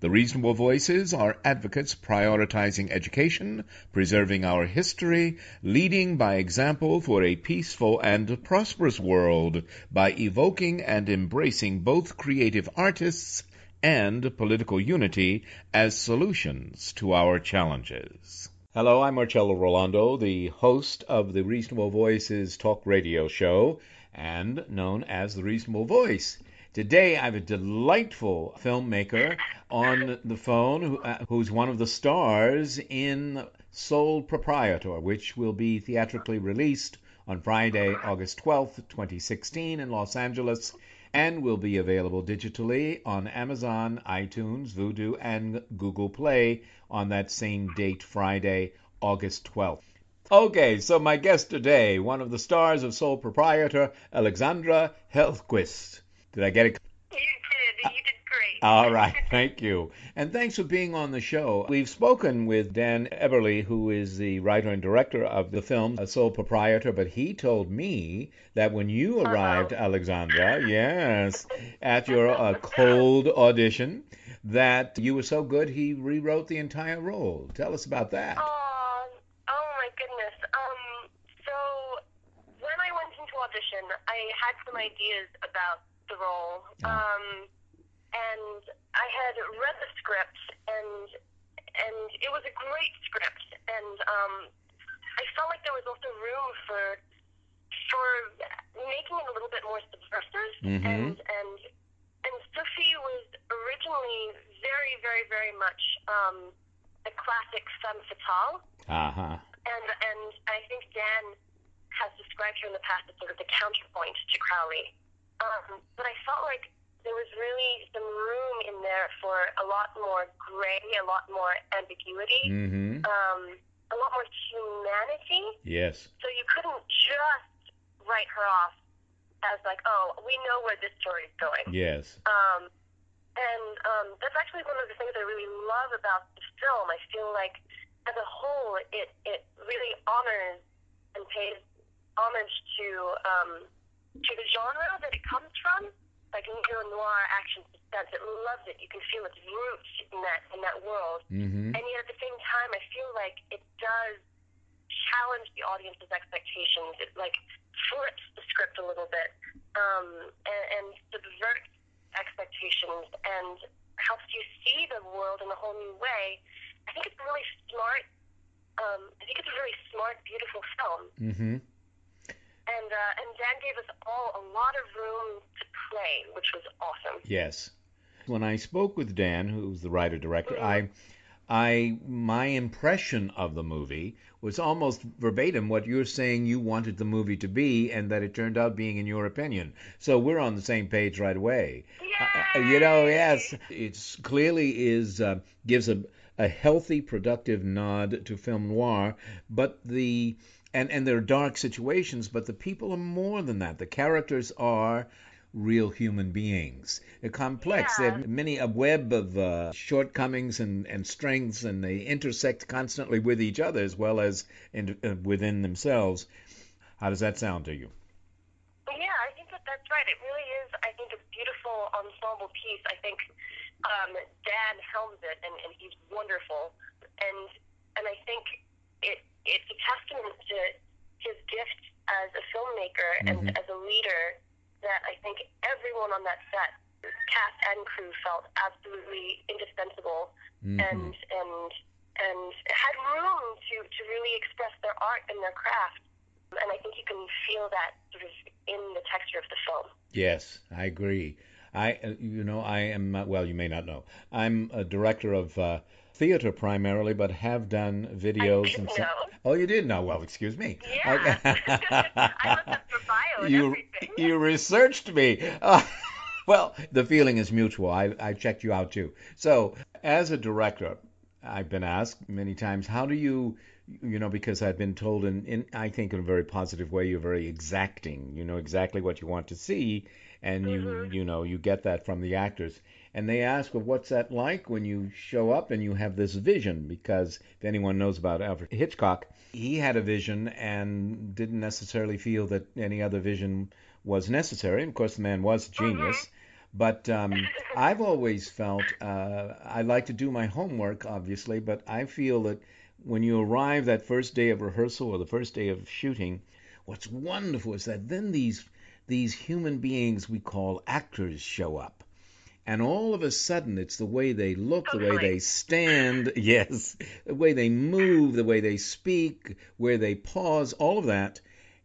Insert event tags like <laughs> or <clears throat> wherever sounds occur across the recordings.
The reasonable voices are advocates prioritizing education, preserving our history, leading by example for a peaceful and prosperous world by evoking and embracing both creative artists and political unity as solutions to our challenges. Hello, I'm Marcello Rollando, the host of the Reasonable Voices talk radio show and known as the Reasonable Voice. Today, I have a delightful filmmaker on the phone who, uh, who's one of the stars in Sole Proprietor, which will be theatrically released on Friday, August 12th, 2016, in Los Angeles, and will be available digitally on Amazon, iTunes, Vudu, and Google Play on that same date, Friday, August 12th. Okay, so my guest today, one of the stars of Sole Proprietor, Alexandra Hellquist. Did I get it? You did. You did great. All right. <laughs> Thank you. And thanks for being on the show. We've spoken with Dan Eberle, who is the writer and director of the film A Sole Proprietor, but he told me that when you arrived, Uh-oh. Alexandra, yes, at your uh, cold audition, that you were so good he rewrote the entire role. Tell us about that. Oh, oh my goodness. Um, so when I went into audition, I had some ideas about the role. Um, and I had read the script, and and it was a great script, and um, I felt like there was also room for for making it a little bit more subversive, mm-hmm. and and and Sophie was originally very, very, very much um, a classic femme fatale. Uh-huh. And and I think Dan has described her in the past as sort of the counterpoint to Crowley. Um, but I felt like there was really some room in there for a lot more gray, a lot more ambiguity, mm-hmm. um, a lot more humanity. Yes. So you couldn't just write her off as like, oh, we know where this story is going. Yes. Um, and um, that's actually one of the things I really love about the film. I feel like, as a whole, it it really honors and pays homage to um, to the genre that it comes from, like neo noir action suspense. It loves it. You can feel its roots in that in that world. Mm-hmm. And yet at the same time, I feel like it does challenge the audience's expectations. It like flips the script a little bit um, and, and subverts expectations and helps you see the world in a whole new way. I think it's really smart. Um, I think it's a really smart, beautiful film. Mm-hmm and uh, and Dan gave us all a lot of room to play, which was awesome. Yes. When I spoke with Dan, who's the writer director, mm-hmm. I I my impression of the movie was almost verbatim what you're saying you wanted the movie to be, and that it turned out being in your opinion. So we're on the same page right away. Uh, you know, yes, it clearly is uh, gives a a healthy, productive nod to film noir, but the and and they're dark situations, but the people are more than that. The characters are real human beings. They're complex. Yeah. They have many a web of uh, shortcomings and, and strengths, and they intersect constantly with each other as well as in, uh, within themselves. How does that sound to you? Yeah, I think that that's right. It really is. I think a beautiful ensemble piece. I think um, Dan helms it, and, and he's wonderful. And and I think it it's a testament to his gift as a filmmaker Mhm. and as a leader that I think everyone on that set, cast and crew, felt absolutely indispensable Mhm. and and and had room to to really express their art and their craft. And I think you can feel that sort of in the texture of the film. Yes, I agree. I, uh, you know, I am, uh, well, you may not know. I'm a director of uh, theater primarily, but have done videos and so- know. Oh, you did know? Well, excuse me. Yeah. <laughs> I looked up your bio and <laughs> you, everything. you researched me. Uh, <laughs> well, the feeling is mutual. I, I checked you out too. So, as a director, I've been asked many times, how do you, you know, because I've been told in, in I think in a very positive way, you're very exacting. You know exactly what you want to see, and you, Mhm. you know, you get that from the actors. And they ask, well, what's that like when you show up and you have this vision? Because if anyone knows about Alfred Hitchcock, he had a vision and didn't necessarily feel that any other vision was necessary. And of course, the man was a genius. But um, I've always felt uh, I like to do my homework, obviously, but I feel that when you arrive that first day of rehearsal or the first day of shooting, what's wonderful is that then these these human beings we call actors show up. And all of a sudden, it's the way they look, the way they stand, <laughs> yes, the way they move, the way they speak, where they pause, all of that.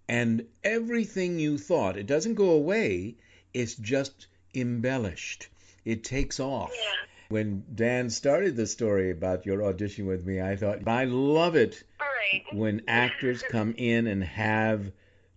And everything you thought, it doesn't go away, it's just embellished. It takes off. Yeah. When Dan started the story about your audition with me, I thought, I love it Right. when actors come in and have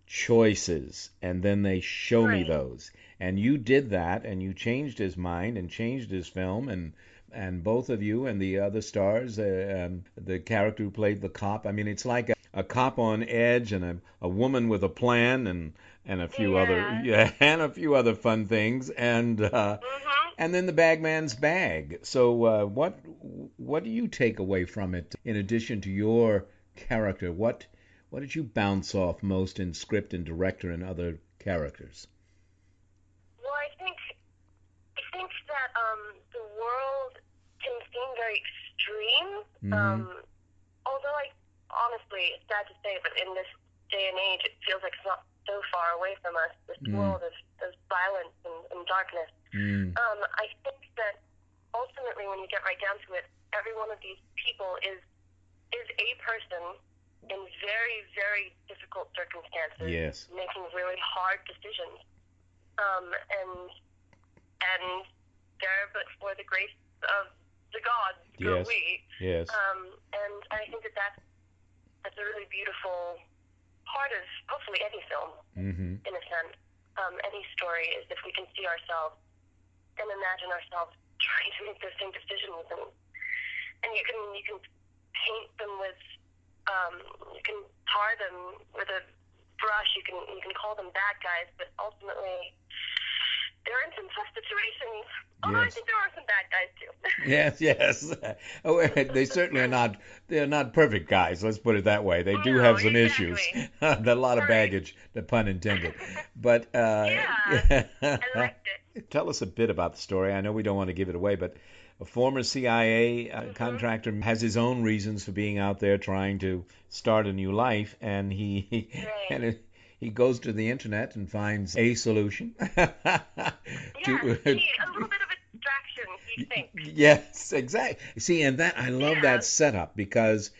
choices and then they show me those and you did that and you changed his mind and changed his film and and both of you and the other stars uh, um, the character who played the cop i mean it's like a, a cop on edge and a, a woman with a plan and and a few other Yeah. <laughs> yeah and a few other fun things and uh Mhm. and then the bagman's bag. So uh, what what do you take away from it in addition to your character? What what did you bounce off most in script and director and other characters? Well, I think I think that um, the world can seem very extreme. Mhm. Um, although, I honestly, it's sad to say, but in this day and age, it feels like it's not so far away from us. This Mm. world of, of violence and, and darkness. Mm. Um, I think that ultimately, when you get right down to it, every one of these people is is a person in very, very difficult circumstances, Yes. making really hard decisions. Um, and and there, but for the grace of the gods, go we. Yes. Um, and I think that that's that's a really beautiful part of hopefully any film Mm-hmm. in a sense. Um, any story is if we can see ourselves and imagine ourselves <laughs> trying to make those same decisions, and and you can you can paint them with um, you can tar them with a brush. You can you can call them bad guys, but ultimately they're in some tough situations. Although I Yes. think there are some bad guys too. <laughs> Yes, yes. Oh, <laughs> they certainly are not. They're not perfect guys. Let's put it that way. They do No, have some exactly. issues. <laughs> a lot of baggage, the pun intended. But uh, Yeah, I liked it. Tell us a bit about the story. I know we don't want to give it away, but a former CIA uh, Mm-hmm. contractor has his own reasons for being out there trying to start a new life, and he Right. and it, he goes to the internet and finds a solution. <laughs> Yeah, to- a little bit of a distraction. He thinks. Yes, exactly. See, and that I love Yeah. that setup because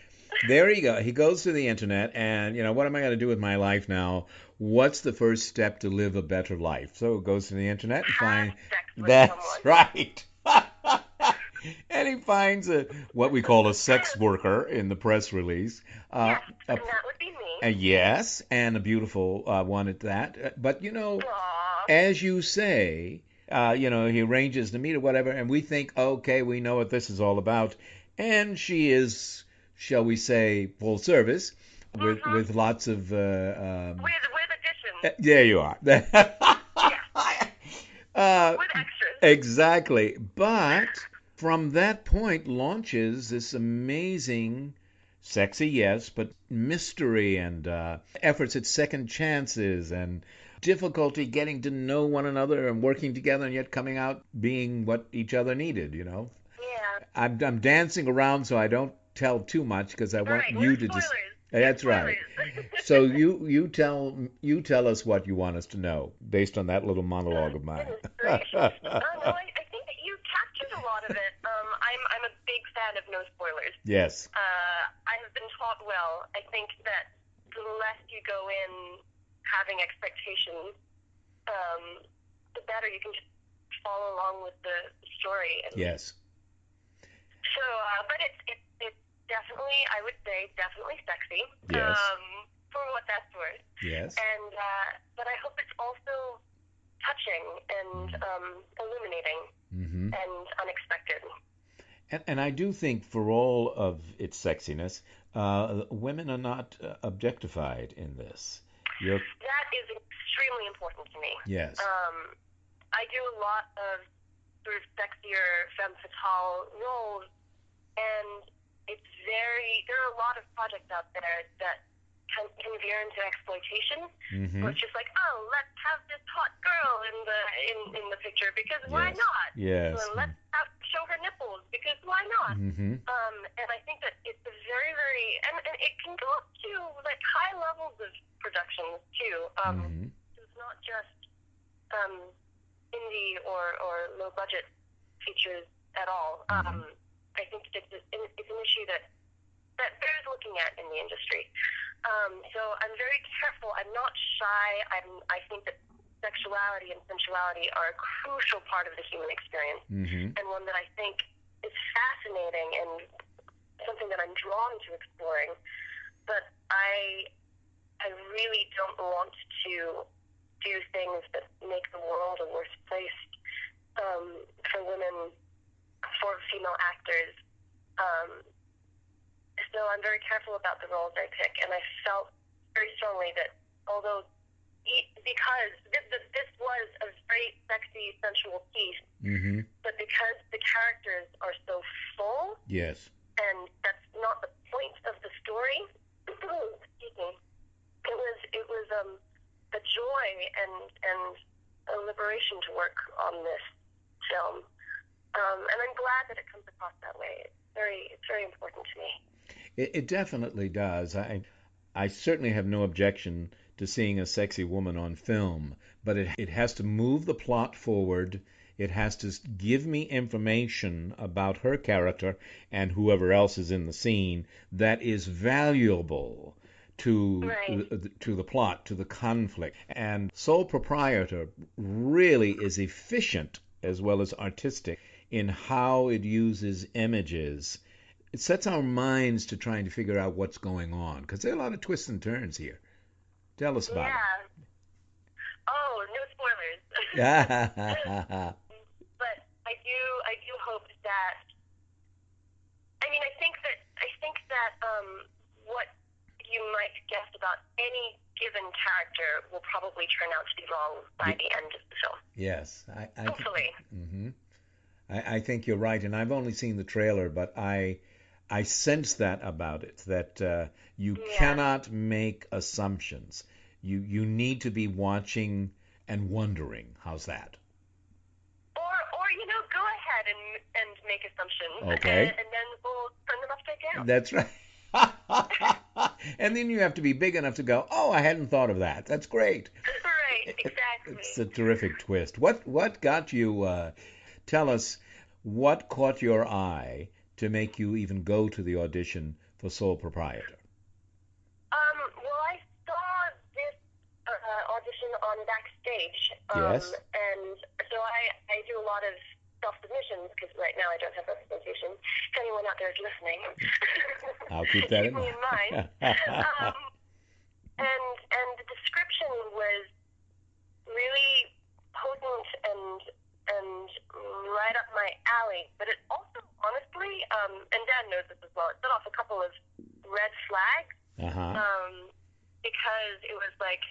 there you go. He goes to the internet and you know what am I going to do with my life now? What's the first step to live a better life? So he goes to the internet and finds that's right. <laughs> and he finds a what we call a sex worker in the press release. Uh, Yes, a- and that would be me. a yes, and a beautiful uh, one at that. Uh, But you know, Aw. as you say, uh, you know, he arranges to meet or whatever, and we think, okay, we know what this is all about. And she is, shall we say, full service with Mhm. with lots of. Uh, um, With with additions, uh, there you are. <laughs> uh, with extras. exactly. But from that point launches this amazing. Sexy, yes, but mystery and uh, efforts at second chances and difficulty getting to know one another and working together and yet coming out being what each other needed, you know. Yeah. I'm, I'm dancing around so I don't tell too much because I want right. you to just. That's right. So you you tell you tell us what you want us to know based on that little monologue of mine. Uh, no, I, I think that you captured a lot of it. A big fan of no spoilers. yes. Uh, I have been taught well. I think that the less you go in having expectations, um, the better you can just follow along with the story. And Yes. So, uh, but it's it's it's definitely, I would say, definitely sexy. Yes. Um, for what that's worth. Yes. And uh, but I hope it's also touching and um, illuminating Mm-hmm. and unexpected. And, and I do think, for all of its sexiness, uh, women are not uh, objectified in this. You're, That is extremely important to me. yes. Um, I do a lot of sort of sexier femme fatale roles, and it's very. There are a lot of projects out there that can, can veer into exploitation. hmm Where it's just like, oh, let's have this hot girl in the in, in the picture because why not? Yes. So let's have, show her nipples because why not? hmm Um, and I think that it's a very, very, and, and it can go up to like high levels of productions too. Um, hmm It's not just um, indie or, or low budget features at all. Um, I think it's, it's an issue that that bears looking at in the industry. Um, so I'm very careful. I'm not shy. I'm, I think that sexuality and sensuality are a crucial part of the human experience hmm and one that I think is fascinating and something that I'm drawn to exploring. But I, I really don't want to do things that make the world a worse place um, for women, for female actors. Um, so I'm very careful about the roles I pick, and I felt very strongly that although because this, this, this was a very sexy, sensual piece, hmm but because the characters are so full, Yes. and that's not the point of the story. <clears throat> excuse me. It was it was um a joy and and a liberation to work on this film, um, and I'm glad that it comes across that way. It's very it's very important to me. It, it definitely does. I I certainly have no objection to seeing a sexy woman on film, but it it has to move the plot forward. It has to give me information about her character and whoever else is in the scene that is valuable to Right. the, to the plot, to the conflict. And Sole Proprietor really is efficient as well as artistic in how it uses images it sets our minds to trying to figure out what's going on because there are a lot of twists and turns here. Tell us about yeah. Oh, no spoilers. it. <laughs> <laughs> but I do I do hope that I mean I think that I think that um, what you might guess about any given character will probably turn out to be wrong by the end of the film. yes, I, I, Hopefully. hmm I, I think you're right, and I've only seen the trailer, but I I sense that about it that uh, you Yeah. cannot make assumptions. You you need to be watching and wondering. How's that? Or or you know go ahead and and make assumptions. Okay. And, and then we'll turn them upside down. That's right. <laughs> and then you have to be big enough to go, oh, I hadn't thought of that. That's great. <laughs> right. Exactly. <laughs> It's a terrific twist. What what got you? Uh, tell us what caught your eye to make you even go to the audition for Sole Proprietor. Um, well, I saw this uh, audition on Backstage. Um, Yes. And so I, I do a lot of self submissions because right now I don't have representation. If anyone out there is listening, <laughs> I'll keep <laughs> that in me in mind. <laughs> um, and and the description was really potent and and right up my alley. But it also, honestly, um, and Dan knows this as well. It set off a couple of red flags Uh huh. um, because it was like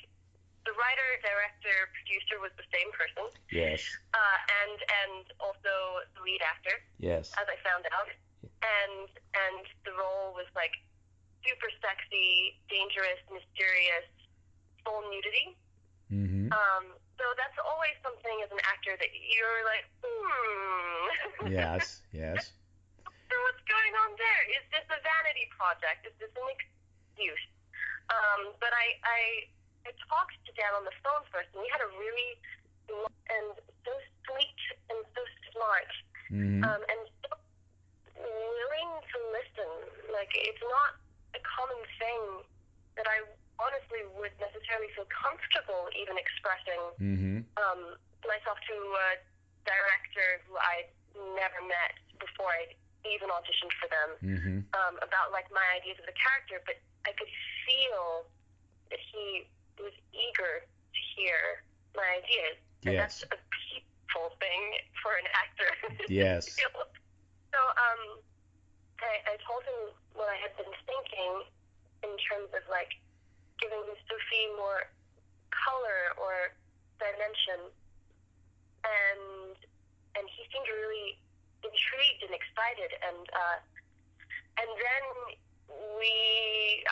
the writer, director, producer was the same person, Yes. uh, and and also the lead actor, Yes. as I found out, and and the role was like super sexy, dangerous, mysterious, full nudity. Mm-hmm. Um, so that's always something as an actor that you're like, hmm. Yes. Yes. <laughs> so what's going on there? Is this a vanity project? Is this an ex- youth. Um, but I, I I talked to Dan on the phone first, and we had a really and so sweet and so smart Mm-hmm. um, and so willing to listen. Like it's not a common thing that I honestly would necessarily feel comfortable even expressing Mm-hmm. um, myself to a director who I'd never met before I even auditioned for them Mm-hmm. um, about like my ideas of the character, but I could feel that he was eager to hear my ideas. And Yes. that's a beautiful thing for an actor. <laughs> Yes. So um, I, I told him what I had been thinking in terms of like giving Sophie more color or dimension, and and he seemed really intrigued and excited, and uh, and then we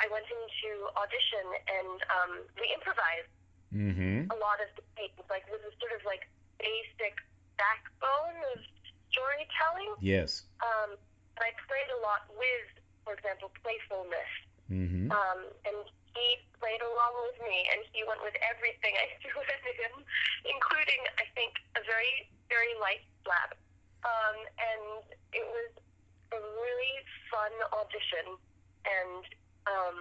I went into audition and um, we improvised Mm-hmm. a lot of the things. Like this is sort of like basic backbone of storytelling. Yes. Um, and I played a lot with, for example, playfulness. Mm-hmm. Um, and he played along with me, and he went with everything I <laughs> threw at him, including, I think, a very, very light slap. Um, and it was a really fun audition, and um,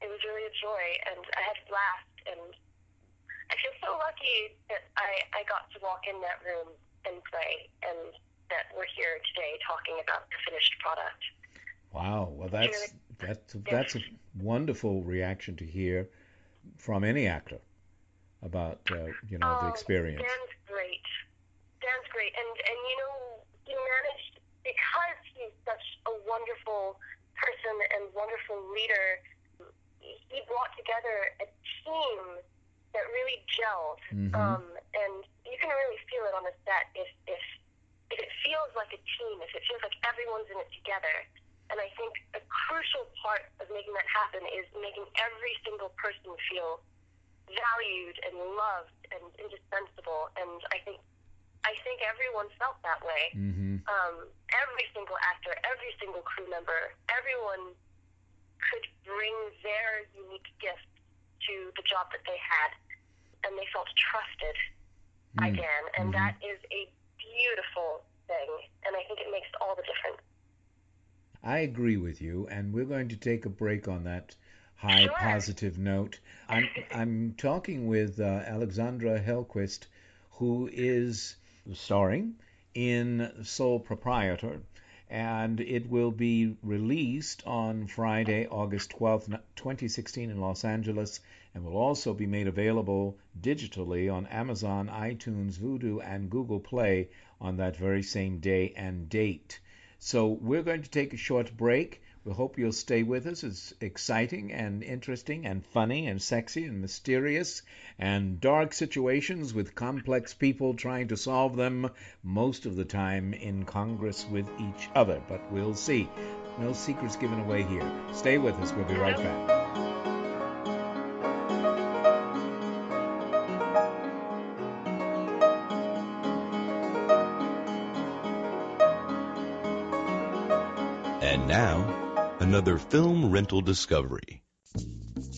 it was really a joy, and I had a blast, and I feel so lucky that I, I got to walk in that room and play, and that we're here today talking about the finished product. Wow. Well, that's that's that's a wonderful reaction to hear from any actor about uh, you know the Oh, experience. Dan's great. Dan's great, and and you know he managed because he's such a wonderful person and wonderful leader. He brought together a team that really gelled, Mhm. um, and you can really feel it on the set if if if it feels like a team, if it feels like everyone's in it together. And I think a crucial part of making that happen is making every single person feel valued and loved and indispensable. And I think I think everyone felt that way. Mm-hmm. Um, every single actor, every single crew member, everyone could bring their unique gift to the job that they had, and they felt trusted by Mm. Dan, and Mhm. that is a beautiful thing, and I think it makes all the difference. I agree with you, and we're going to take a break on that high Sure. positive note. I'm I'm talking with uh, Alexandra Hellquist, who is starring in Sole Proprietor, and it will be released on Friday, August 12th, 2016, in Los Angeles, and will also be made available digitally on Amazon, iTunes, Vudu, and Google Play on that very same day and date. So we're going to take a short break. We hope you'll stay with us. It's exciting and interesting and funny and sexy and mysterious and dark situations with complex people trying to solve them, most of the time in Congress with each other. But we'll see. No secrets given away here. Stay with us. We'll be right back. And now, another film rental discovery.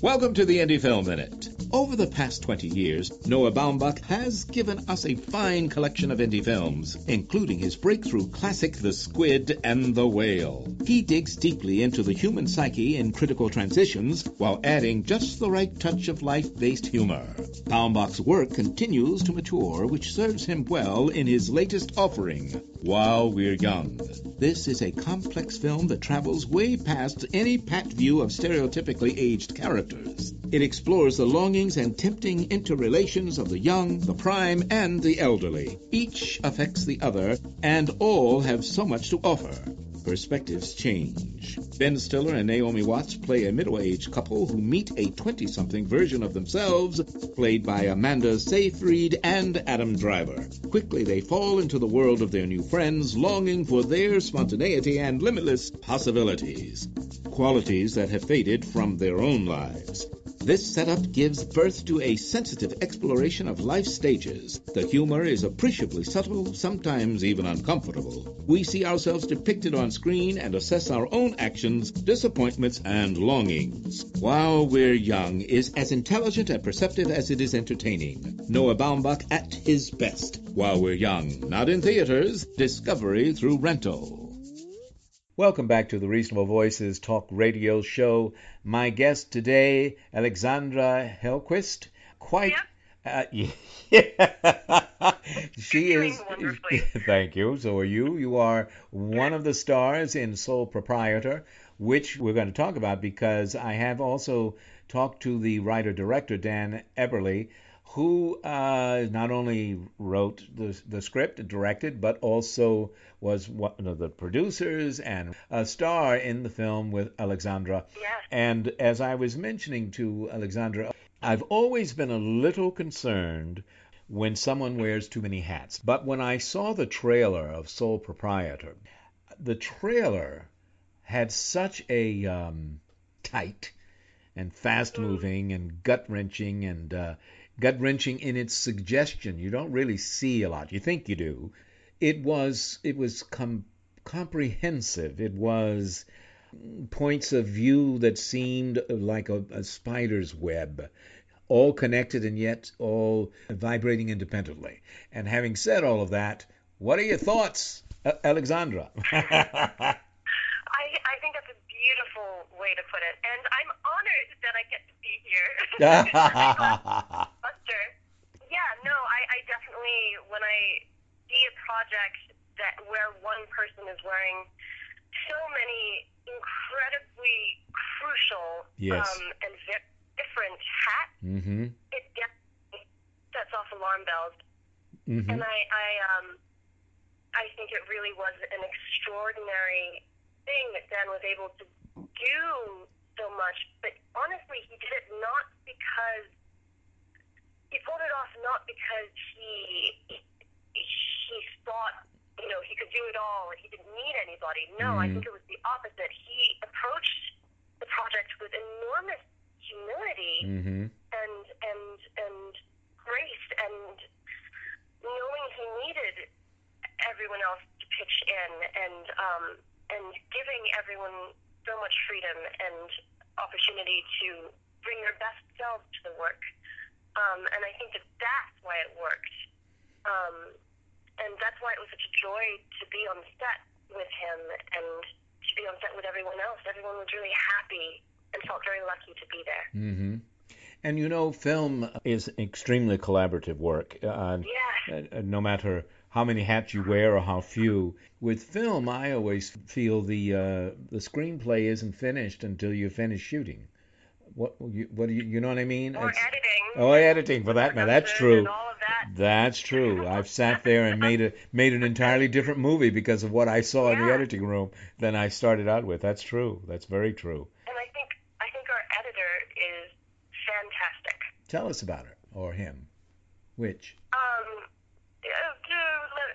Welcome to the Indie Film Minute. Over the past 20 years, Noah Baumbach has given us a fine collection of indie films, including his breakthrough classic The Squid and the Whale. He digs deeply into the human psyche in critical transitions while adding just the right touch of life-based humor. Baumbach's work continues to mature, which serves him well in his latest offering, While We're Young. This is a complex film that travels way past any pat view of stereotypically aged characters. It explores the longings and tempting interrelations of the young, the prime, and the elderly. Each affects the other, and all have so much to offer. Perspectives change. Ben Stiller and Naomi Watts play a middle-aged couple who meet a 20-something version of themselves, played by Amanda Seyfried and Adam Driver. Quickly they fall into the world of their new friends, longing for their spontaneity and limitless possibilities, qualities that have faded from their own lives. This setup gives birth to a sensitive exploration of life stages. The humor is appreciably subtle, sometimes even uncomfortable. We see ourselves depicted on screen and assess our own actions, disappointments, and longings. While We're Young is as intelligent and perceptive as it is entertaining. Noah Baumbach at his best. While We're Young, not in theaters, discovery through rental. Welcome back to the Reasonable Voices Talk Radio Show. My guest today, Alexandra Hellquist. Quite. Uh, <laughs> yeah. she is. <laughs> Thank you. So are you. You are one of the stars in Sole Proprietor, which we're going to talk about because I have also talked to the writer director, Dan Eberle, who uh, not only wrote the, the script, directed, but also was one of the producers and a star in the film with Alexandra. Yes. And as I was mentioning to Alexandra, I've always been a little concerned when someone wears too many hats. But when I saw the trailer of Sole Proprietor, the trailer had such a um, tight and fast moving and gut wrenching and uh, gut wrenching in its suggestion. You don't really see a lot. You think you do. It was it was com- comprehensive. It was points of view that seemed like a, a spider's web, all connected and yet all vibrating independently. And having said all of that, what are your thoughts, uh, Alexandra? <laughs> I, I think that's a beautiful way to put it, and I'm honored that I get to be here. <laughs> Buster. Yeah, no, I, I definitely when I see a project that where one person is wearing so many incredibly crucial Yes. um, and very different hats, mm-hmm. it definitely sets off alarm bells. Mm-hmm. And I, I, um, I think it really was an extraordinary thing that Dan was able to do so much. But honestly, he did it not because he pulled it off, not because he he thought you know he could do it all and he didn't need anybody. No, I Mhm. think it was the opposite. He approached the project with enormous humility Mm-hmm. and and and grace and knowing he needed everyone else to pitch in and um and giving everyone so much freedom and opportunity to bring their best selves to the work. Um, and I think that that's why it worked. Um, and that's why it was such a joy to be on set with him and to be on set with everyone else. Everyone was really happy and felt very lucky to be there. Mm-hmm. And you know, film is extremely collaborative work. Uh, Yes. uh, no matter how many hats you wear or how few. With film, I always feel the uh, the screenplay isn't finished until you finish shooting. What you, what do you, you know what I mean? Or It's- editing. Oh, editing for that matter. That's true. All of that. That's true. <laughs> I've sat there and made a made an entirely different movie because of what I saw in the editing room than I started out with. That's true. That's very true. And I think I think our editor is fantastic. Tell us about her or him. Which? Um, uh,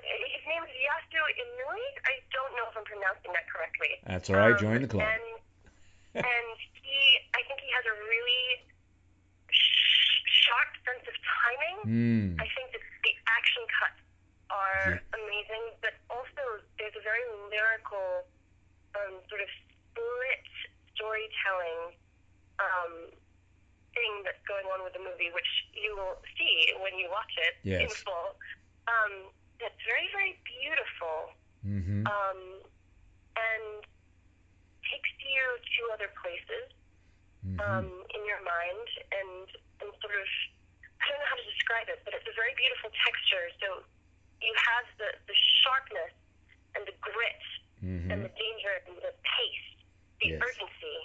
his name is Yasu Inui. I don't know if I'm pronouncing that correctly. That's all right. Um, Join the club. And and <laughs> he, I think he has a really sh- sharp sense of timing. Mm. I think that the action cuts are Yeah. amazing, but also there's a very lyrical um, sort of split storytelling um, thing that's going on with the movie, which you will see when you watch it in full. Um, that's very, very beautiful Mm-hmm. um, and takes you to other places Mm-hmm. um, in your mind and, and sort of, I don't know how to describe it, but it's a very beautiful texture. So you have the, the sharpness and the grit Mm-hmm. and the danger and the pace, the Yes. urgency,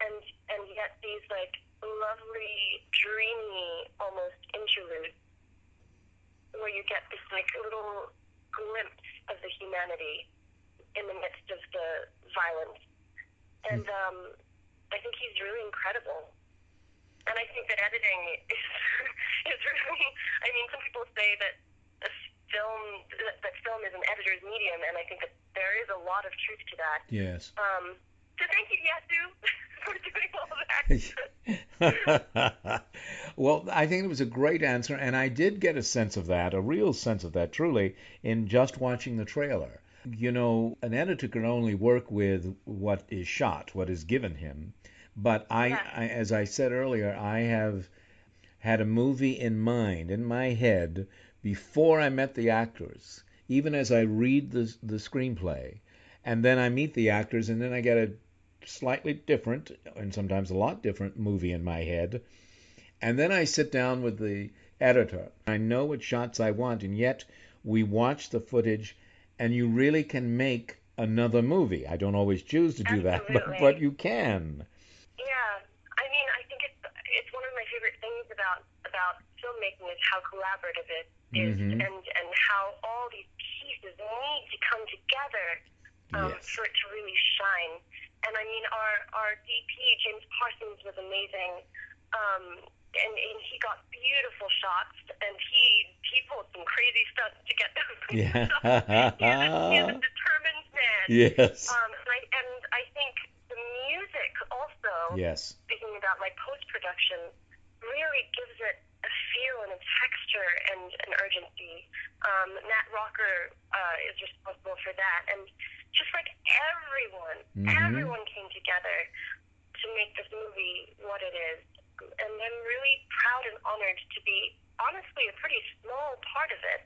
and and yet these like lovely, dreamy, almost interludes where you get this like little glimpse of the humanity in the midst of the violence. And um, I think he's really incredible. And I think that editing is, <laughs> is really, I mean, some people say that a film, that, that film is an editor's medium, and I think that there is a lot of truth to that. Yes. Um, So thank you, Yasu, <laughs> for doing all that. <laughs> well, I think it was a great answer, and I did get a sense of that, a real sense of that, truly, in just watching the trailer. You know, an editor can only work with what is shot, what is given him. But I, Yeah. I as I said earlier, I have had a movie in mind, in my head, before I met the actors, even as I read the, the screenplay. And then I meet the actors, and then I get a slightly different, and sometimes a lot different, movie in my head. And then I sit down with the editor. I know what shots I want, and yet we watch the footage, and you really can make another movie. I don't always choose to do that, <laughs> but, but you can. Yeah, I mean, I think it's it's one of my favorite things about about filmmaking is how collaborative it is, Mhm. and and how all these pieces need to come together um, Yes. for it to really shine. And I mean, our our DP James Parsons was amazing, um, and and he got beautiful shots, and he he pulled some crazy stuff to get those. <laughs> Yeah. <laughs> he's, a, he's <laughs> a determined man. Yes. Um, and I and I think the music also Yes. speaking about like post production really gives it a feel and a texture and an urgency. Um, Nat Rocker uh, is responsible for that, and just like everyone, Mhm. everyone came together to make this movie what it is, and I'm really proud and honored to be honestly a pretty small part of it.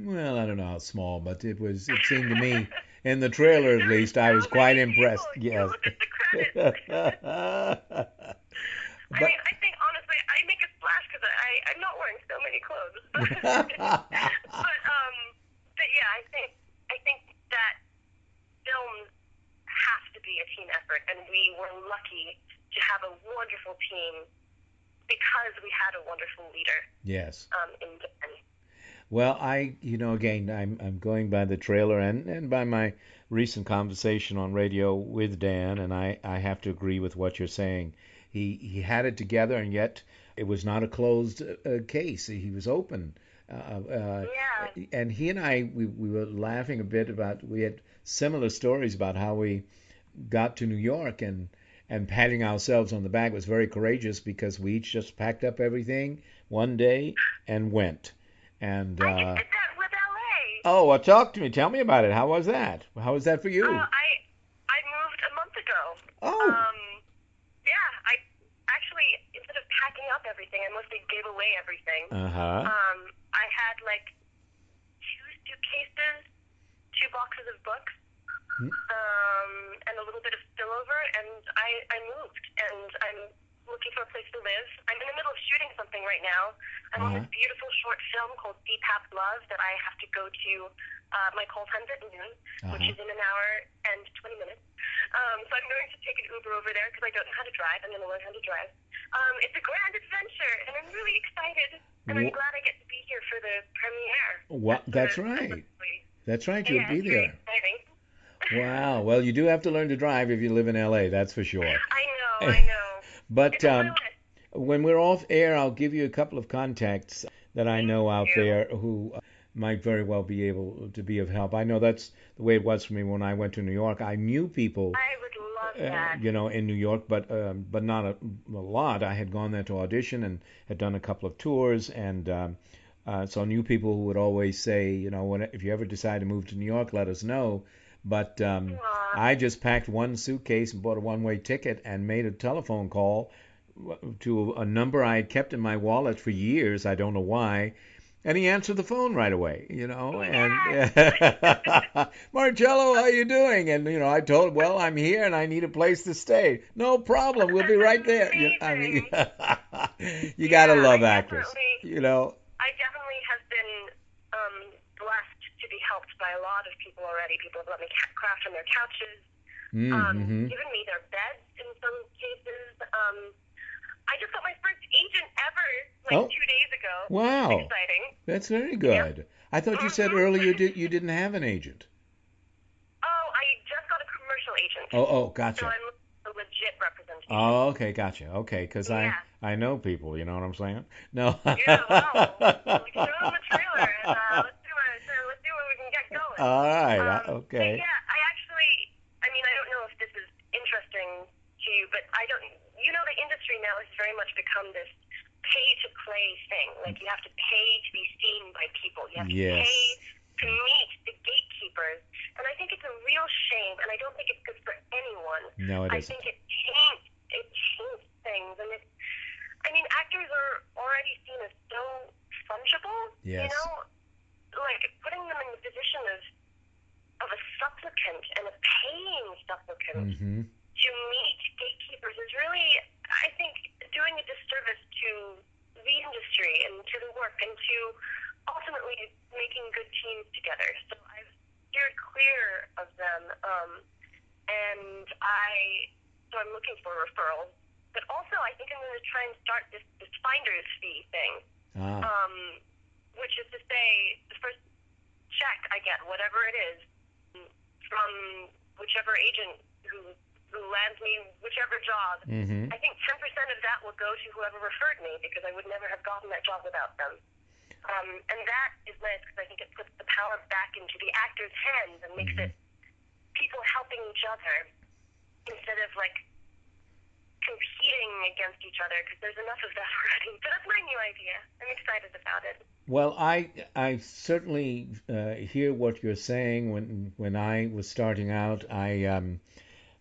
Well, I don't know how small, but it was. It seemed to me, in the trailer at least, I was quite impressed. Yes. Look at the credits. <laughs> I but mean, I think honestly, I make a splash because I I'm not wearing so many clothes. <laughs> but um, but yeah, I think I think that films have to be a team effort, and we were lucky to have a wonderful team because we had a wonderful leader yes. um, in. Well, I, you know, again, I'm I'm going by the trailer and and by my recent conversation on radio with Dan, and I I have to agree with what you're saying. He he had it together, and yet it was not a closed uh, case. He was open. Uh, uh, Yeah. and he and I we, we were laughing a bit about we had similar stories about how we got to New York and and patting ourselves on the back was very courageous because we each just packed up everything one day and went. And uh, just did that with LA. oh, well, talk to me. Tell me about it. How was that? How was that for you? Uh, I I moved a month ago. oh, Um, yeah, I actually instead of packing up everything, I mostly gave away everything. uh huh. Um, I had like two suitcases, two boxes of books. Um, and a little bit of spillover, and I I moved, and I'm looking for a place to live. I'm in the middle of shooting something right now. I'm on this Uh-huh. beautiful short film called Deep Half Love that I have to go to. Uh, my call time's at noon, which Uh-huh. is in an hour and 20 minutes. Um, so I'm going to take an Uber over there because I don't know how to drive. I'm going to learn how to drive. Um, it's a grand adventure, and I'm really excited. And I'm glad I get to be here for the premiere. What? That's the- right. That's right. You'll yeah, be there. exciting. Wow. Well, you do have to learn to drive if you live in LA. That's for sure. <laughs> I know, I <laughs> know. But um, when we're off air, I'll give you a couple of contacts that I know out there who uh, might very well be able to be of help. I know that's the way it was for me when I went to New York. I knew people, I would love uh, that. you know, in New York, but um, but not a, a lot. I had gone there to audition and had done a couple of tours, and um, uh, so I knew people who would always say, you know, when if you ever decide to move to New York, let us know. But um, I just packed one suitcase and bought a one-way ticket and made a telephone call to a number I had kept in my wallet for years. I don't know why. And he answered the phone right away, you know. And <laughs> Marcello, how you doing? And you know, I told him, well, I'm here and I need a place to stay. No problem, we'll be right there. You, I mean, <laughs> you gotta love I actors, you know. I definitely have been um, blessed to be helped by a lot of people already. People have let me craft on their couches, um, Mm-hmm. given me their beds in some cases. Um, I just got my first agent ever like Oh. two days ago. Wow, Exciting. that's very good. I thought you said earlier you, did, you didn't have an agent. Oh, I just got a commercial agent. Oh, oh, gotcha. So. I'm a legit representation. Oh, okay, gotcha. Okay, because Yeah. I I know people. You know what I'm saying? No. Yeah, wow. <laughs> Like, throw in the trailer and uh, all right. Um, uh, okay. Yeah, I actually, I mean, I don't know if this is interesting to you, but I don't. You know, the industry now has very much become this pay to play thing. Like you have to pay to be seen by people. You have yes. to pay to meet the gatekeepers. And I think it's a real shame, and I don't think it's good for anyone. No, it is. I isn't. Think it taints it taints things, and it. I mean, actors are already seen as so fungible. Yes. Each other because there's enough of that <laughs> already. But that's my new idea. I'm excited about it. Well, I I certainly uh, hear what you're saying. When when I was starting out, I um,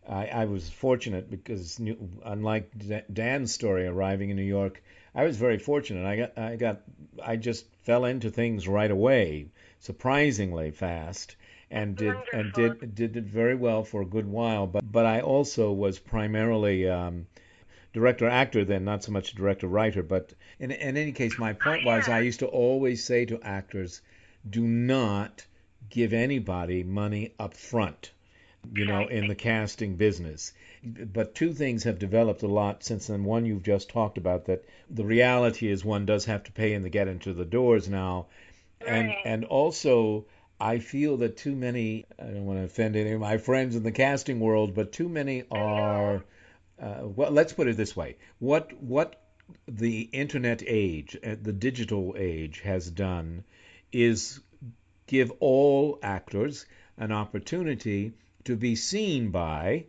I, I was fortunate because new, unlike Dan's story arriving in New York, I was very fortunate. I got I got I just fell into things right away, surprisingly fast, and did and did did it very well for a good while. But but I also was primarily. Um, director actor then not so much director writer but in, in any case my point was i used to always say to actors do not give anybody money up front you know in the casting business. But two things have developed a lot since then. One you've just talked about that the reality is one does have to pay in to get into the doors now. And and also I feel that too many, I don't want to offend any of my friends in the casting world, but too many are, uh, well, let's put it this way. What, what the internet age, uh, the digital age has done is give all actors an opportunity to be seen by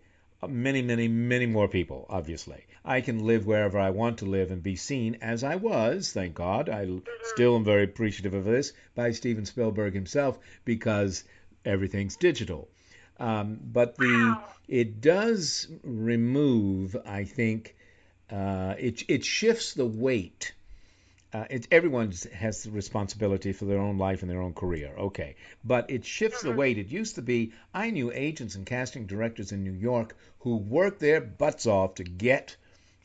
many, many, many more people, obviously. I can live wherever I want to live and be seen as I was, thank God. I still am very appreciative of this by Steven Spielberg himself because everything's digital. Um, but the it does remove, I think, uh, it it shifts the weight. Uh, it, everyone has the responsibility for their own life and their own career, okay. But it shifts the weight. It used to be I knew agents and casting directors in New York who worked their butts off to get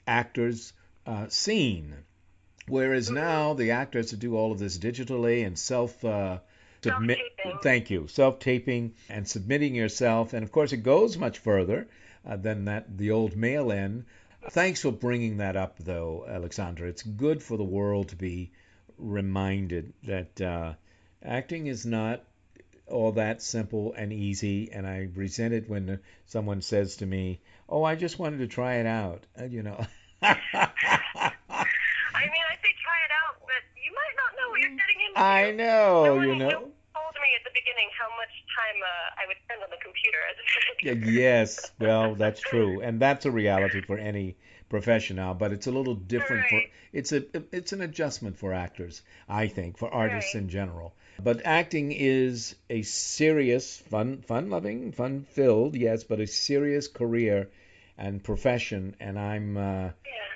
actors uh, seen, whereas now the actors to do all of this digitally and self. Uh, submit, thank you, self taping and submitting yourself, and of course it goes much further uh, than that the old mail in. Thanks for bringing that up, though, Alexandra. It's good for the world to be reminded that uh, acting is not all that simple and easy. And I resent it when someone says to me, "Oh, I just wanted to try it out," uh, you know. <laughs> I mean, I say try it out, but you might not know what you're getting into. I know, you know. told me at the beginning how much time uh, I would spend on the computer Yeah, yes, <laughs> well, that's true, and that's a reality for any profession now. But it's a little different for it's a it's an adjustment for actors, I think, for artists in general. But acting is a serious, fun, fun-loving, fun-filled, yes, but a serious career and profession, and I'm uh,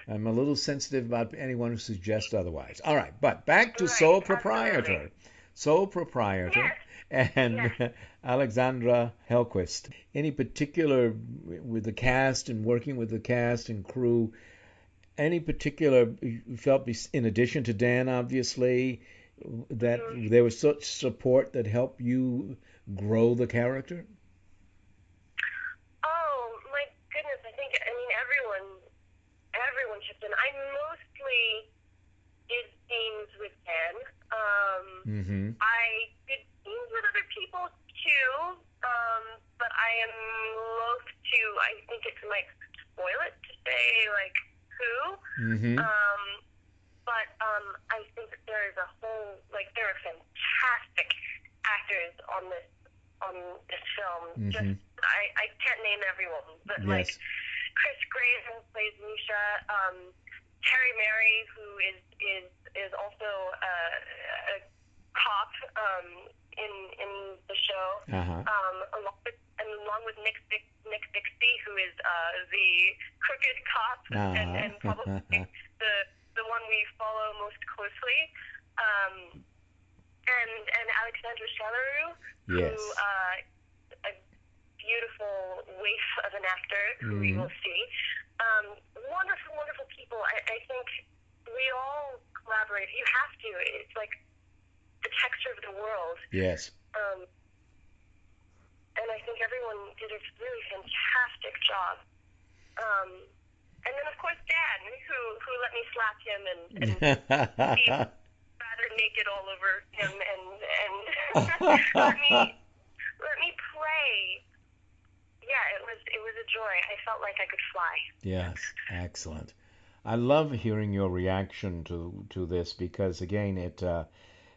I'm a little sensitive about anyone who suggests otherwise. All right, but back to sole proprietor, sole proprietor, and <laughs> Alexandra Hellquist. Any particular with the cast and working with the cast and crew? Any particular you felt, in addition to Dan, obviously, that there was such support that helped you grow the character? Oh my goodness! I think I mean everyone, everyone chipped in. I mostly did scenes with Dan. Um, Mm-hmm. I did scenes with other people too, um, but I am loath to. I think it might spoil it to say like who. Mm-hmm. Um, but um, I think there is a whole like there are fantastic actors on this on this film. Just Mhm. I I can't name everyone, but like Chris Graham plays Misha. Um, Terry Mary, who is is is also uh, a cop um, in in the show, Uh-huh. um, along with and along with Nick Nick Bixby, who is uh, the crooked cop and, and probably <laughs> the the one we follow most closely. Um, and and Alexandra Chelaru, Yes. who uh, a beautiful waif of an actor who we Mhm. will see. Um, wonderful, wonderful people. I, I think we all collaborate. You have to. It's like the texture of the world. Yes. Um, and I think everyone did a really fantastic job. Um, and then of course Dan, who who let me slap him and, and <laughs> be rather naked all over him and and <laughs> let me let me play. Yeah, it was it was a joy. I felt like I could fly. Yes, excellent. I love hearing your reaction to to this because again, it uh,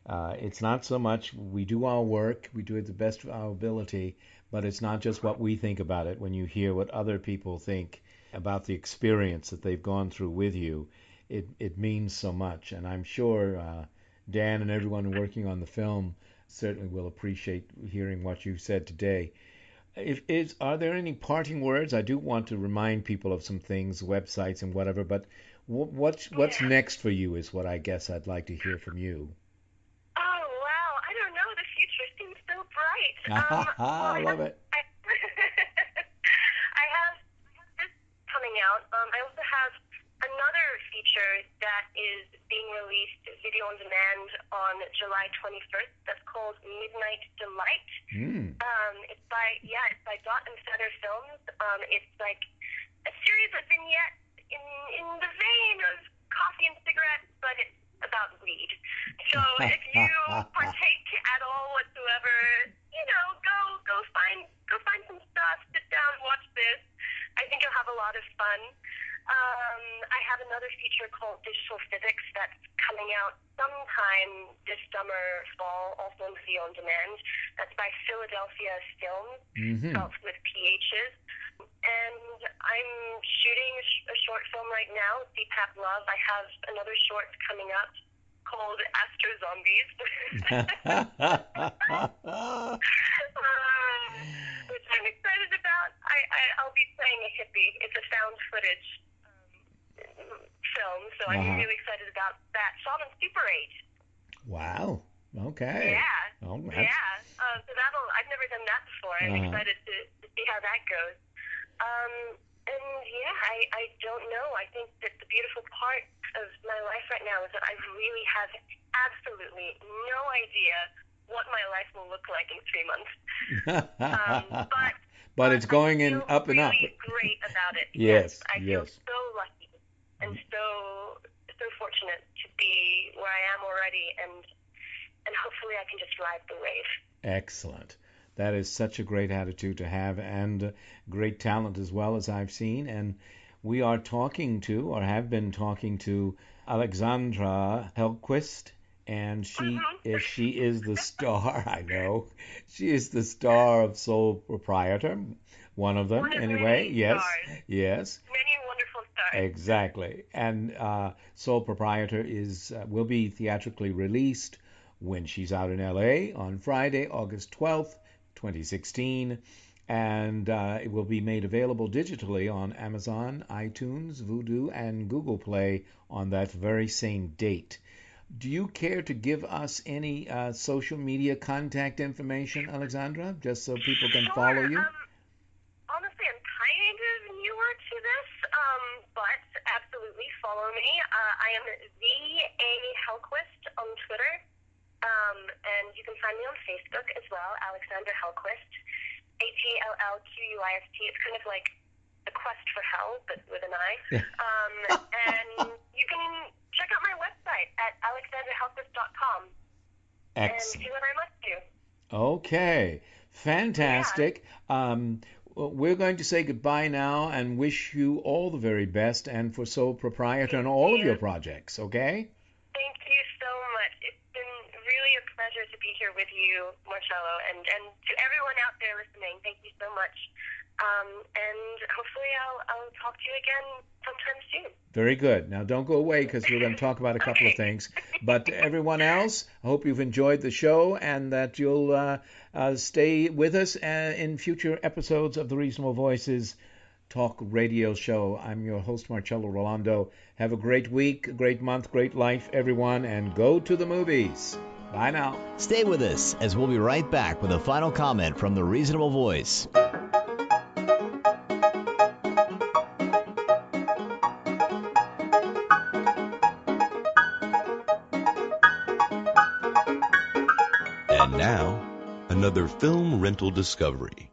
uh, it's not so much we do our work, we do it the best of our ability, but it's not just what we think about it. When you hear what other people think about the experience that they've gone through with you, it it means so much. And I'm sure uh, Dan and everyone working on the film certainly will appreciate hearing what you said today. If is are there any parting words? I do want to remind people of some things, websites and whatever. But wh- what's what's Yeah. next for you is what I guess I'd like to hear from you. Oh wow! I don't know. The future seems so bright. Um, <laughs> well, I love have, it. I, <laughs> I have this coming out. Um, I also have another feature that is being released video on demand on July 21st. That's called Midnight Delight. Mm. Um, it's by yeah, it's by Dot and Feather Films. Um, it's like a series of vignettes in in the vein of coffee and cigarettes, but it's about weed. So if <laughs> you partake at all whatsoever, you know, go go find go find some stuff, sit down, watch this. I think you'll have a lot of fun. Um, I have another feature called Digital Physics that's coming out sometime this summer, fall, also on video on demand. That's by Philadelphia Films, hmm spelled with PHs. And I'm shooting a, sh- a short film right now, CPAP Love. I have another short coming up called Astro Zombies, <laughs> <laughs> uh, which I'm excited about. I, I, I'll be playing a hippie. It's a found footage um, film, so I'm Uh-huh. really excited about that. Shot on Super 8. wow. Okay. Yeah. Oh, that's, Yeah. Uh, so that'll. I've never done that before. I'm Uh-huh. excited to, to see how that goes. Um, and yeah, I, I don't know. I think that the beautiful part of my life right now is that I really have absolutely no idea what my life will look like in three months. Um, <laughs> but but it's going I in up and up. really great about it. <laughs> Yes, I feel yes. so lucky and so so fortunate to be where I am already, and and hopefully I can just ride the wave. Excellent. That is such a great attitude to have and great talent as well as I've seen. And we are talking to, or have been talking to, Alexandra Hellquist. And she mm-hmm. is she is the star. <laughs> I know she is the star of Sole Proprietor, one of them One of anyway. Yes, stars. yes. Many wonderful stars. Exactly. And uh, Sole Proprietor is uh, will be theatrically released when she's out in LA on Friday, August 12th, 2016. And uh, it will be made available digitally on Amazon, iTunes, Vudu, and Google Play on that very same date. Do you care to give us any uh, social media contact information, Alexandra, just so people can Sure, follow you? Um, honestly, I'm kind of newer to this, um, but absolutely Uh, I am the A Hellquist on Twitter, um, and you can find me on Facebook as well, Alexandra Hellquist, H E L L Q U I S T. It's kind of like the quest for hell, but with an I. Um, and you can check out my website at alexandrahellquist.com and Excellent. see what I'm up to. Okay, fantastic. Um, well, we're going to say goodbye now and wish you all the very best and for Sole Proprietor and all of your projects, okay? Thank you so much. It's been really a pleasure to be here with you, Marcello, and, and to everyone out there listening. Thank you so much. Um, and hopefully I'll, I'll talk to you again sometime soon. Very good. Now, don't go away because we're going to talk about a couple of <laughs> things. But everyone else, I hope you've enjoyed the show and that you'll uh, uh, stay with us uh, in future episodes of the Reasonable Voices Talk Radio Show. I'm your host, Marcello Rollando. Have a great week, great month, great life, everyone, and go to the movies. Bye now. Stay with us as we'll be right back with a final comment from the Reasonable Voice. And now, another film rental discovery.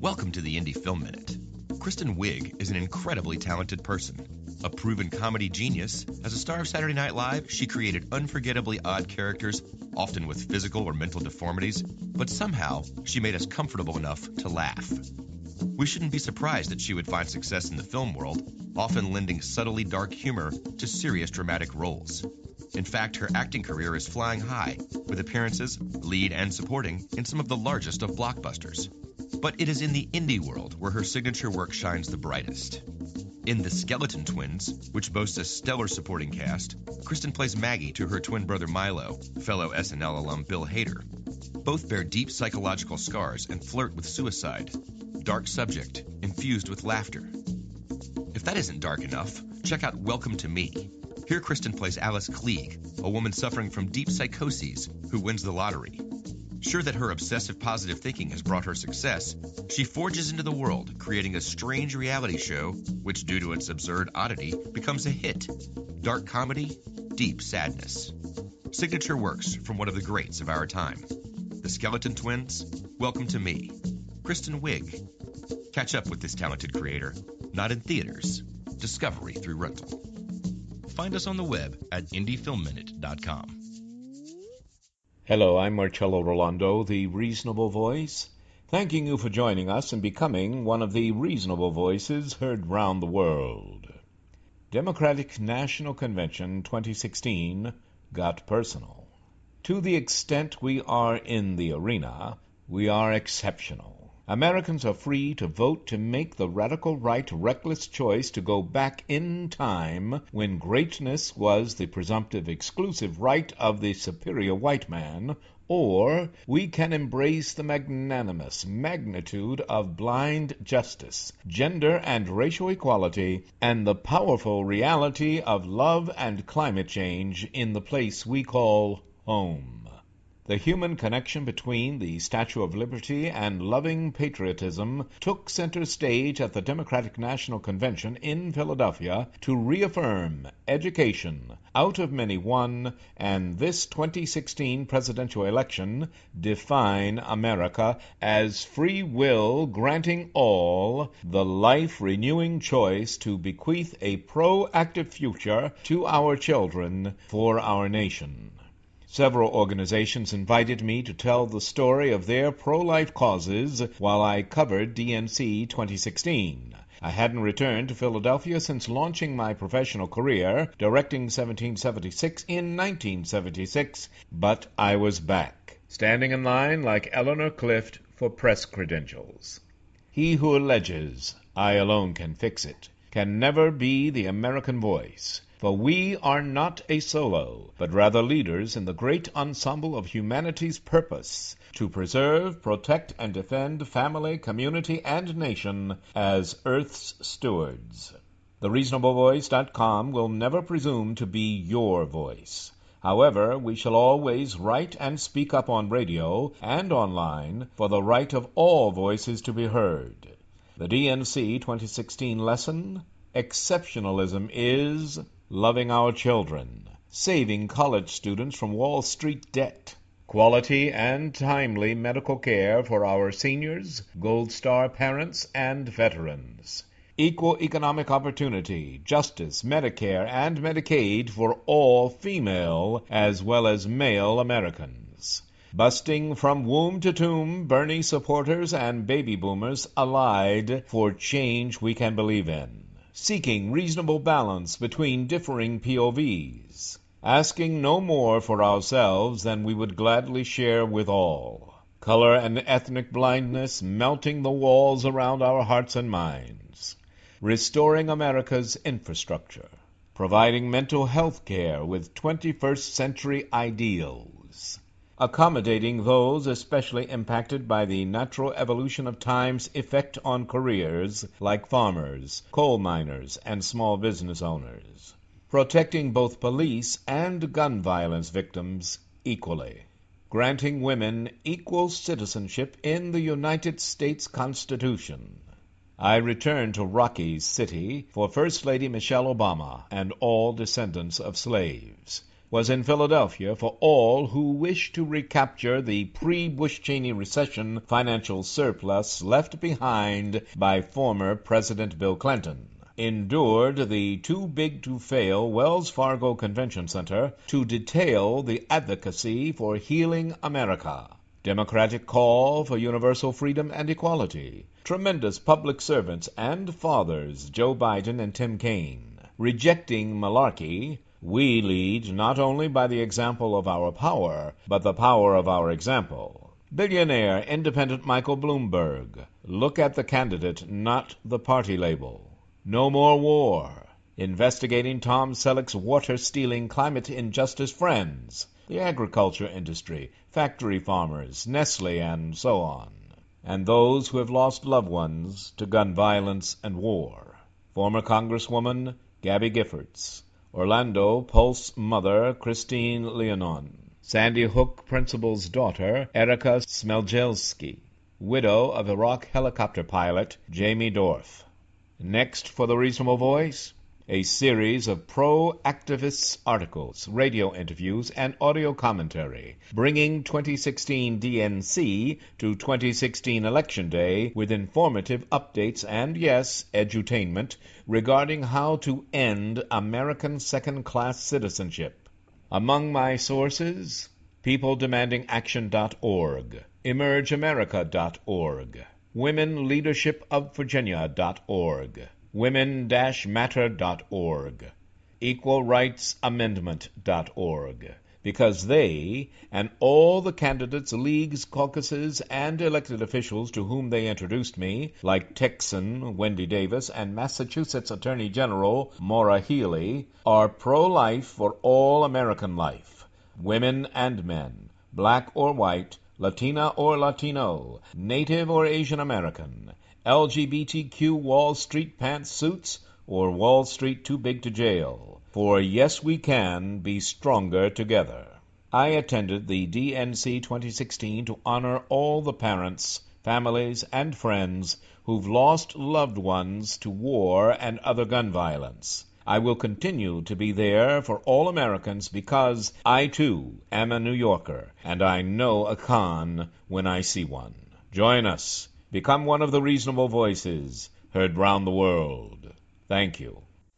Welcome to the Indie Film Minute. Kristen Wiig is an incredibly talented person. A proven comedy genius, as a star of Saturday Night Live, she created unforgettably odd characters, often with physical or mental deformities, but somehow she made us comfortable enough to laugh. We shouldn't be surprised that she would find success in the film world, often lending subtly dark humor to serious dramatic roles. In fact, her acting career is flying high, with appearances, lead and supporting, in some of the largest of blockbusters. But it is in the indie world where her signature work shines the brightest. In The Skeleton Twins, which boasts a stellar supporting cast, Kristen plays Maggie to her twin brother Milo, fellow SNL alum Bill Hader. Both bear deep psychological scars and flirt with suicide. Dark subject, infused with laughter. If that isn't dark enough, check out Welcome to Me. Here, Kristen plays Alice Klieg, a woman suffering from deep psychoses who wins the lottery. Sure that her obsessive positive thinking has brought her success, she forges into the world, creating a strange reality show, which, due to its absurd oddity, becomes a hit. Dark comedy, deep sadness. Signature works from one of the greats of our time. The Skeleton Twins, Welcome to Me. Kristen Wiig. Catch up with this talented creator, not in theaters, discovery through rental. Find us on the web at indiefilmminute.com. Hello, I'm Marcello Rollando, the Reasonable Voice, thanking you for joining us and becoming one of the reasonable voices heard round the world. Democratic National Convention 2016 got personal. To the extent we are in the arena, we are exceptional. Americans are free to vote to make the radical right reckless choice to go back in time when greatness was the presumptive exclusive right of the superior white man, or we can embrace the magnanimous magnitude of blind justice, gender and racial equality, and the powerful reality of love and climate change in the place we call home. The human connection between the Statue of Liberty and loving patriotism took center stage at the Democratic National Convention in Philadelphia to reaffirm education, out of many one, and this 2016 presidential election define America as free will granting all the life renewing choice to bequeath a proactive future to our children for our nation. Several organizations invited me to tell the story of their pro life causes while I covered DNC 2016. I hadn't returned to Philadelphia since launching my professional career, directing 1776 in 1976, but I was back, standing in line like Eleanor Clift for press credentials. He who alleges, I alone can fix it, can never be the American voice. For we are not a solo, but rather leaders in the great ensemble of humanity's purpose to preserve, protect, and defend family, community, and nation as Earth's stewards. TheReasonableVoice.com will never presume to be your voice. However, we shall always write and speak up on radio and online for the right of all voices to be heard. The DNC 2016 lesson Exceptionalism is loving our children, saving college students from Wall Street debt, quality and timely medical care for our seniors, Gold Star parents, and veterans, equal economic opportunity, justice, Medicare, and Medicaid for all female as well as male Americans. Busting from womb to tomb, Bernie supporters and baby boomers allied for change we can believe in seeking reasonable balance between differing POVs. asking no more for ourselves than we would gladly share with all. Color and ethnic blindness melting the walls around our hearts and minds. Restoring America's infrastructure. Providing mental health care with 21st century ideals. Accommodating those especially impacted by the natural evolution of time's effect on careers like farmers, coal miners, and small business owners protecting both police and gun violence victims equally, granting women equal citizenship in the United States Constitution. I return to Rocky's City for First Lady Michelle Obama and all descendants of slaves. Was in Philadelphia for all who wish to recapture the pre Bush Cheney recession financial surplus left behind by former President Bill Clinton endured the too big to fail Wells Fargo Convention Center to detail the advocacy for healing America. Democratic call for universal freedom and equality. Tremendous public servants and fathers, Joe Biden and Tim Kaine. Rejecting malarkey, we lead not only by the example of our power, but the power of our example. Billionaire independent Michael Bloomberg. Look at the candidate, not the party label. No More War, investigating Tom Selleck's water stealing climate injustice friends, the agriculture industry, factory farmers, Nestle, and so on, and those who have lost loved ones to gun violence and war. Former Congresswoman Gabby Giffords, Orlando Pulse mother Christine Leinonen, Sandy Hook principal's daughter Erica Smegielski, widow of Iraq helicopter pilot Jamie Dorff. Next, for the Reasonable Voice, a series of pro activists articles, radio interviews, and audio commentary, bringing 2016 DNC to 2016 Election Day with informative updates and, yes, edutainment regarding how to end American second class citizenship. Among my sources, PeopleDemandingAction.org, EmergeAmerica.org, womenleadershipofvirginia.org, women-matter.org, equalrightsamendment.org, because they and all the candidates, leagues, caucuses, and elected officials to whom they introduced me, like Texan Wendy Davis and Massachusetts Attorney General Maura Healey, are pro-life for all American life, women and men, black or white, Latina or Latino, Native or Asian American, LGBTQ Wall Street pantsuits, or Wall Street too big to jail. For yes, we can be stronger together. I attended the DNC 2016 to honor all the parents, families, and friends who've lost loved ones to war and other gun violence. I will continue to be there for all Americans because I, too, am a New Yorker, and I know a con when I see one. Join us. Become one of the reasonable voices heard round the world. Thank you.